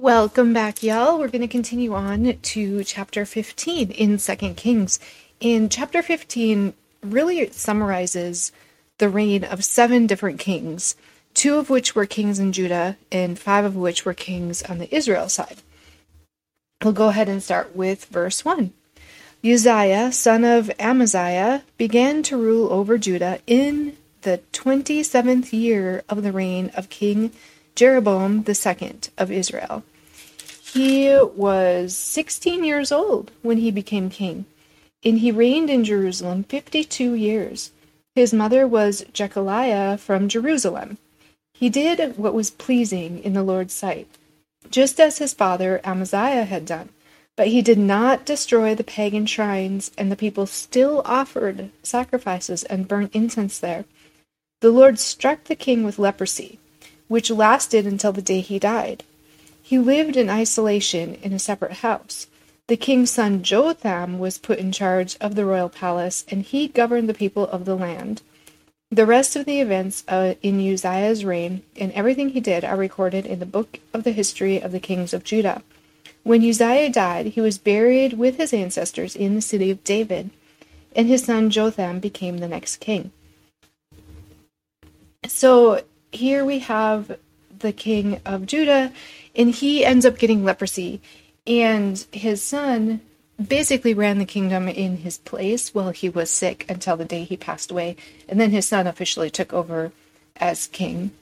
Welcome back, y'all. We're going to continue on to chapter 15 in Second Kings. In chapter 15, really summarizes the reign of seven different kings, two of which were kings in Judah, and five of which were kings on the Israel side. We'll go ahead and start with verse 1. Uzziah, son of Amaziah, began to rule over Judah in the 27th year of the reign of King Jeroboam II of Israel. He was 16 years old when he became king, and he reigned in Jerusalem 52 years. His mother was Jecoliah from Jerusalem. He did what was pleasing in the Lord's sight, just as his father Amaziah had done. But he did not destroy the pagan shrines, and the people still offered sacrifices and burnt incense there. The Lord struck the king with leprosy which lasted until the day he died. He lived in isolation in a separate house. The king's son Jotham was put in charge of the royal palace, and he governed the people of the land. The rest of the events uh, in Uzziah's reign and everything he did are recorded in the book of the history of the kings of Judah. When Uzziah died, he was buried with his ancestors in the city of David, and his son Jotham became the next king. So here we have the king of Judah, and he ends up getting leprosy. And his son basically ran the kingdom in his place while he was sick until the day he passed away. And then his son officially took over as king.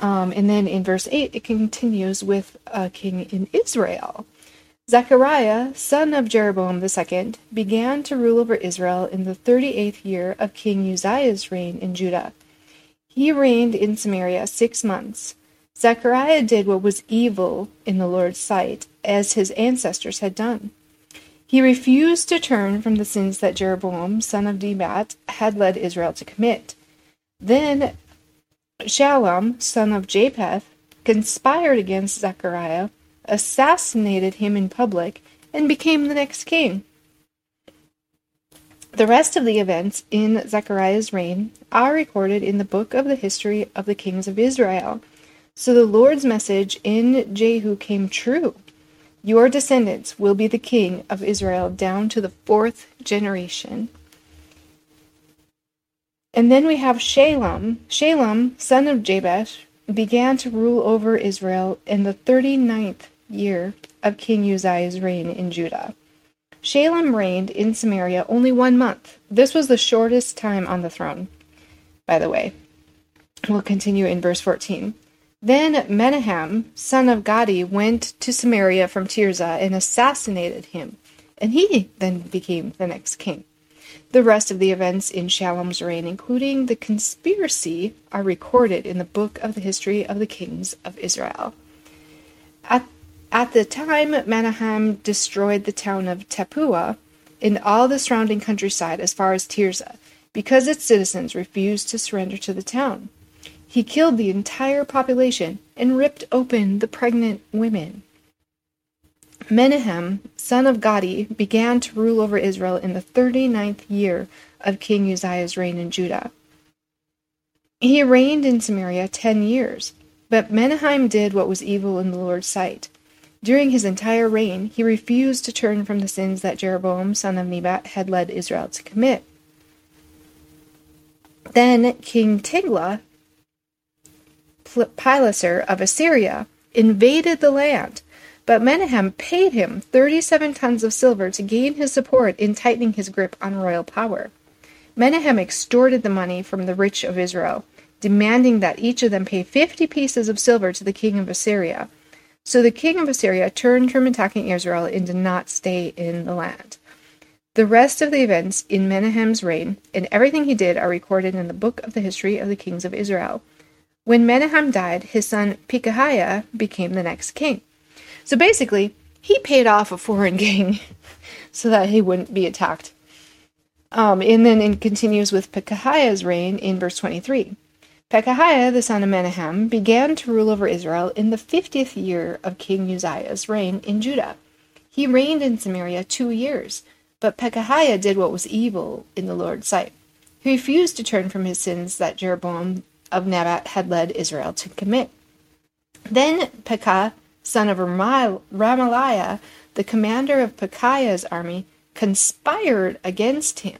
Um, and then in verse 8, it continues with a king in Israel. Zechariah, son of Jeroboam II, began to rule over Israel in the 38th year of King Uzziah's reign in Judah. He reigned in Samaria six months. Zechariah did what was evil in the Lord's sight, as his ancestors had done. He refused to turn from the sins that Jeroboam, son of Nebat, had led Israel to commit. Then Shallum, son of Jabesh, conspired against Zechariah, assassinated him in public, and became the next king. The rest of the events in Zechariah's reign are recorded in the book of the history of the kings of Israel. So the Lord's message in Jehu came true. Your descendants will be the king of Israel down to the fourth generation. And then we have Shallum. Shallum, son of Jabesh, began to rule over Israel in the thirty-ninth year of King Uzziah's reign in Judah. Shallum reigned in Samaria only one month. This was the shortest time on the throne, by the way. We'll continue in verse 14. Then Menahem, son of Gadi, went to Samaria from Tirzah and assassinated him, and he then became the next king. The rest of the events in Shallum's reign, including the conspiracy, are recorded in the book of the history of the kings of Israel. At at the time, Menahem destroyed the town of Tappuah and all the surrounding countryside as far as Tirzah, because its citizens refused to surrender to the town. He killed the entire population and ripped open the pregnant women. Menahem, son of Gadi, began to rule over Israel in the thirty-ninth year of King Uzziah's reign in Judah. He reigned in Samaria ten years, but Menahem did what was evil in the Lord's sight. During his entire reign, he refused to turn from the sins that Jeroboam, son of Nebat, had led Israel to commit. Then King Tiglath Pileser of Assyria invaded the land, but Menahem paid him 37 tons of silver to gain his support in tightening his grip on royal power. Menahem extorted the money from the rich of Israel, demanding that each of them pay 50 pieces of silver to the king of Assyria so the king of Assyria turned from attacking Israel and did not stay in the land. The rest of the events in Menahem's reign and everything he did are recorded in the book of the history of the kings of Israel. When Menahem died, his son Pekahiah became the next king. So basically, he paid off a foreign king so that he wouldn't be attacked. Um, and then it continues with Pekahiah's reign in verse 23. Pekahiah, the son of Menahem, began to rule over Israel in the fiftieth year of King Uzziah's reign in Judah. He reigned in Samaria two years, but Pekahiah did what was evil in the Lord's sight. He refused to turn from his sins that Jeroboam of Nebat had led Israel to commit. Then Pekah, son of Remaliah, the commander of Pekahiah's army, conspired against him.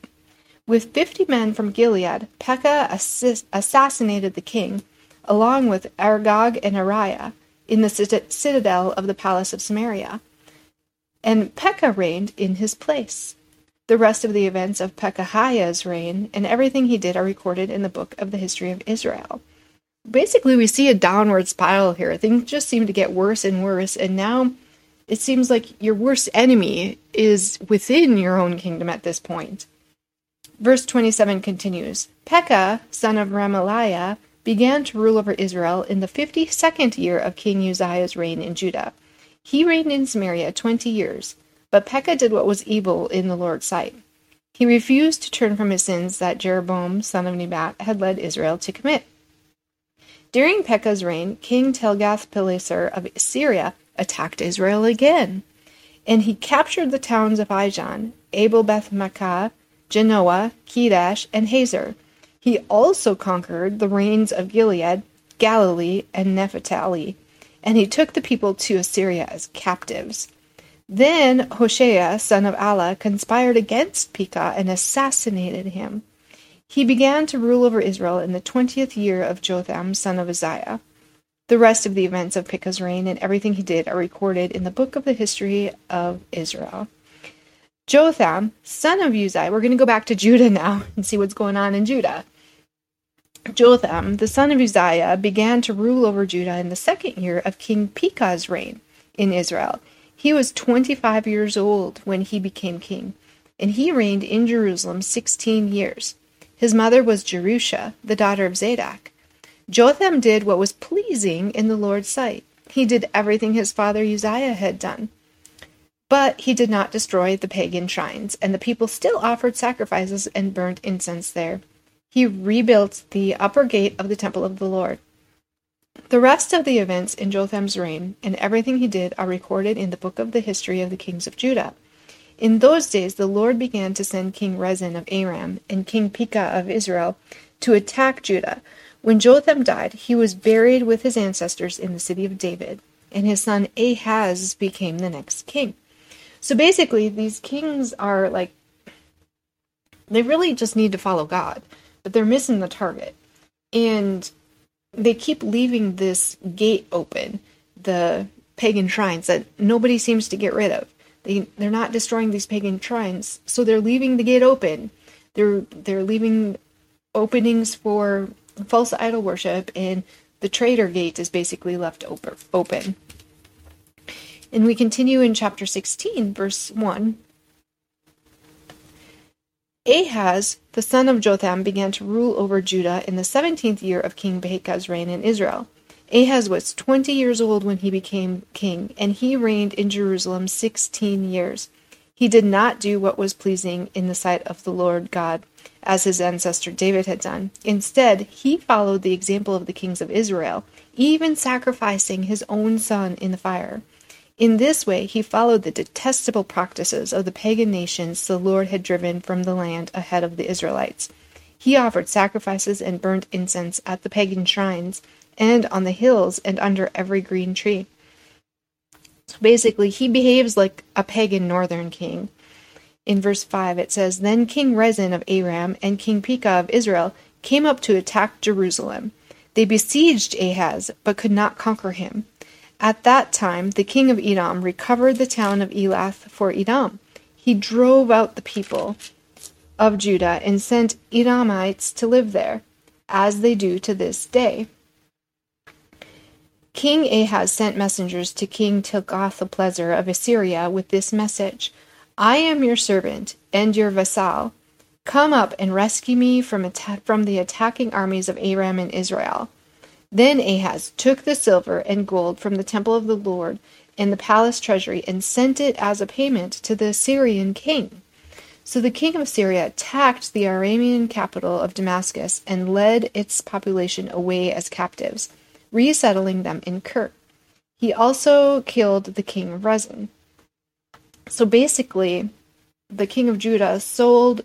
With fifty men from Gilead, Pekah assassinated the king, along with Argob and Arieh, in the citadel of the palace of Samaria. And Pekah reigned in his place. The rest of the events of Pekahiah's reign and everything he did are recorded in the book of the history of Israel. Basically, we see a downward spiral here. Things just seem to get worse and worse, and now it seems like your worst enemy is within your own kingdom at this point. Verse 27 continues Pekah, son of Remaliah, began to rule over Israel in the 52nd year of King Uzziah's reign in Judah. He reigned in Samaria 20 years. But Pekah did what was evil in the Lord's sight. He refused to turn from his sins that Jeroboam, son of Nebat, had led Israel to commit. During Pekah's reign, King Tilgath-Pileser of Assyria attacked Israel again, and he captured the towns of Ijon, Abel Janoah, Kedesh, and Hazor. He also conquered the reigns of Gilead, Galilee, and Naphtali, and he took the people to Assyria as captives. Then Hoshea, son of Elah, conspired against Pekah and assassinated him. He began to rule over Israel in the twentieth year of Jotham, son of Uzziah. The rest of the events of Pekah's reign and everything he did are recorded in the book of the history of Israel. Jotham, son of Uzziah, we're going to go back to Judah now and see what's going on in Judah. Jotham, the son of Uzziah, began to rule over Judah in the second year of King Pekah's reign in Israel. He was 25 years old when he became king, and he reigned in Jerusalem 16 years. His mother was Jerusha, the daughter of Zadok. Jotham did what was pleasing in the Lord's sight. He did everything his father Uzziah had done. But he did not destroy the pagan shrines, and the people still offered sacrifices and burnt incense there. He rebuilt the upper gate of the temple of the Lord. The rest of the events in Jotham's reign and everything he did are recorded in the book of the history of the kings of Judah. In those days the Lord began to send King Rezin of Aram and King Pekah of Israel to attack Judah. When Jotham died, he was buried with his ancestors in the city of David, and his son Ahaz became the next king. So basically, these kings are like, they really just need to follow God, but they're missing the target. And they keep leaving this gate open, the pagan shrines that nobody seems to get rid of. They they're not destroying these pagan shrines, so they're leaving the gate open. They're they're leaving openings for false idol worship, and the traitor gate is basically left open. And we continue in chapter 16, verse 1. Ahaz, the son of Jotham, began to rule over Judah in the seventeenth year of King Pekah's reign in Israel. Ahaz was twenty years old when he became king, and he reigned in Jerusalem sixteen years. He did not do what was pleasing in the sight of the Lord God, as his ancestor David had done. Instead, he followed the example of the kings of Israel, even sacrificing his own son in the fire. In this way, he followed the detestable practices of the pagan nations the Lord had driven from the land ahead of the Israelites. He offered sacrifices and burnt incense at the pagan shrines and on the hills and under every green tree. So basically, he behaves like a pagan northern king. In verse 5, it says Then King Rezin of Aram and King Pekah of Israel came up to attack Jerusalem. They besieged Ahaz, but could not conquer him. At that time, the king of Edom recovered the town of Elath for Edom. He drove out the people of Judah and sent Edomites to live there, as they do to this day. King Ahaz sent messengers to King Tilgatha-Pileser of Assyria with this message I am your servant and your vassal. Come up and rescue me from, atta- from the attacking armies of Aram and Israel. Then Ahaz took the silver and gold from the temple of the Lord and the palace treasury and sent it as a payment to the Assyrian king. So the king of Syria attacked the Aramean capital of Damascus and led its population away as captives, resettling them in Kir. He also killed the king of Rezin. So basically, the king of Judah sold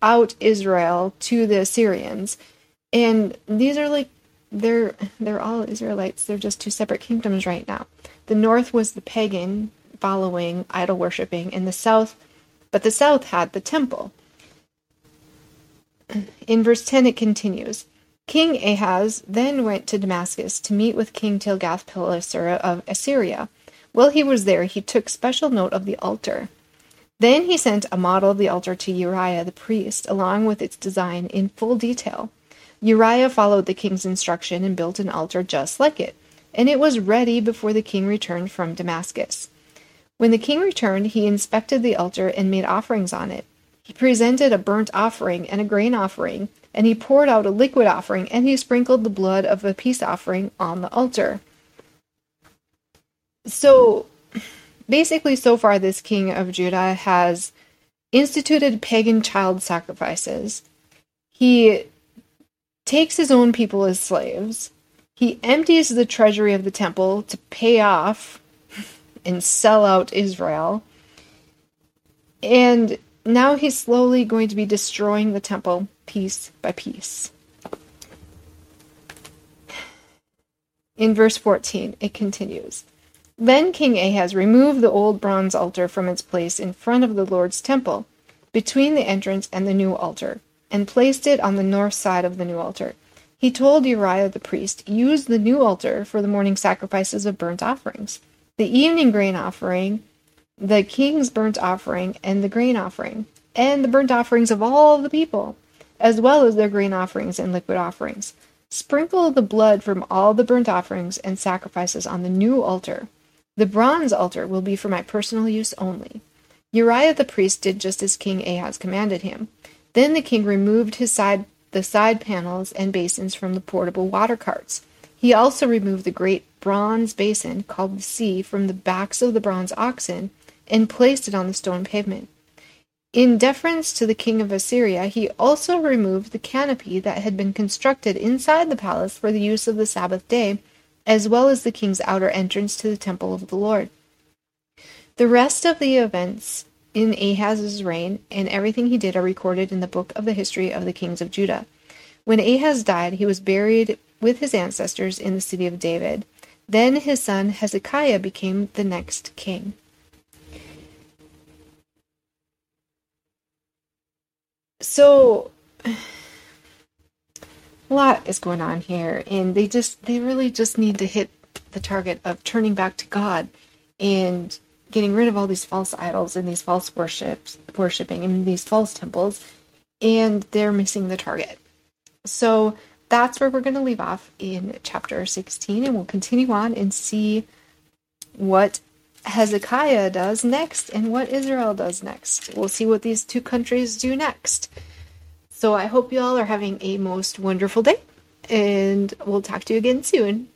out Israel to the Assyrians. And these are like they're they're all Israelites. They're just two separate kingdoms right now. The north was the pagan following idol worshiping, and the south, but the south had the temple. In verse 10 it continues. King Ahaz then went to Damascus to meet with King Tilgath-Pileser of Assyria. While he was there, he took special note of the altar. Then he sent a model of the altar to Uriah the priest, along with its design in full detail. Uriah followed the king's instruction and built an altar just like it, and it was ready before the king returned from Damascus. When the king returned, he inspected the altar and made offerings on it. He presented a burnt offering and a grain offering, and he poured out a liquid offering, and he sprinkled the blood of a peace offering on the altar. So, basically, so far, this king of Judah has instituted pagan child sacrifices. He takes his own people as slaves. He empties the treasury of the temple to pay off and sell out Israel. And now he's slowly going to be destroying the temple piece by piece. In verse 14, it continues Then King Ahaz removed the old bronze altar from its place in front of the Lord's temple, between the entrance and the new altar, and placed it on the north side of the new altar. He told Uriah the priest, Use the new altar for the morning sacrifices of burnt offerings the evening grain offering, the king's burnt offering, and the grain offering, and the burnt offerings of all the people, as well as their grain offerings and liquid offerings. Sprinkle the blood from all the burnt offerings and sacrifices on the new altar. The bronze altar will be for my personal use only. Uriah the priest did just as King Ahaz commanded him. Then the king removed his side the side panels and basins from the portable water carts. He also removed the great bronze basin called the sea from the backs of the bronze oxen and placed it on the stone pavement. In deference to the king of Assyria, he also removed the canopy that had been constructed inside the palace for the use of the Sabbath day, as well as the king's outer entrance to the temple of the Lord. The rest of the events in Ahaz's reign and everything he did are recorded in the book of the history of the kings of Judah. When Ahaz died, he was buried with his ancestors in the city of David. Then his son Hezekiah became the next king. So a lot is going on here and they just they really just need to hit the target of turning back to God and getting rid of all these false idols and these false worships worshiping and these false temples and they're missing the target. So that's where we're going to leave off in chapter 16, and we'll continue on and see what Hezekiah does next and what Israel does next. We'll see what these two countries do next. So I hope you all are having a most wonderful day, and we'll talk to you again soon.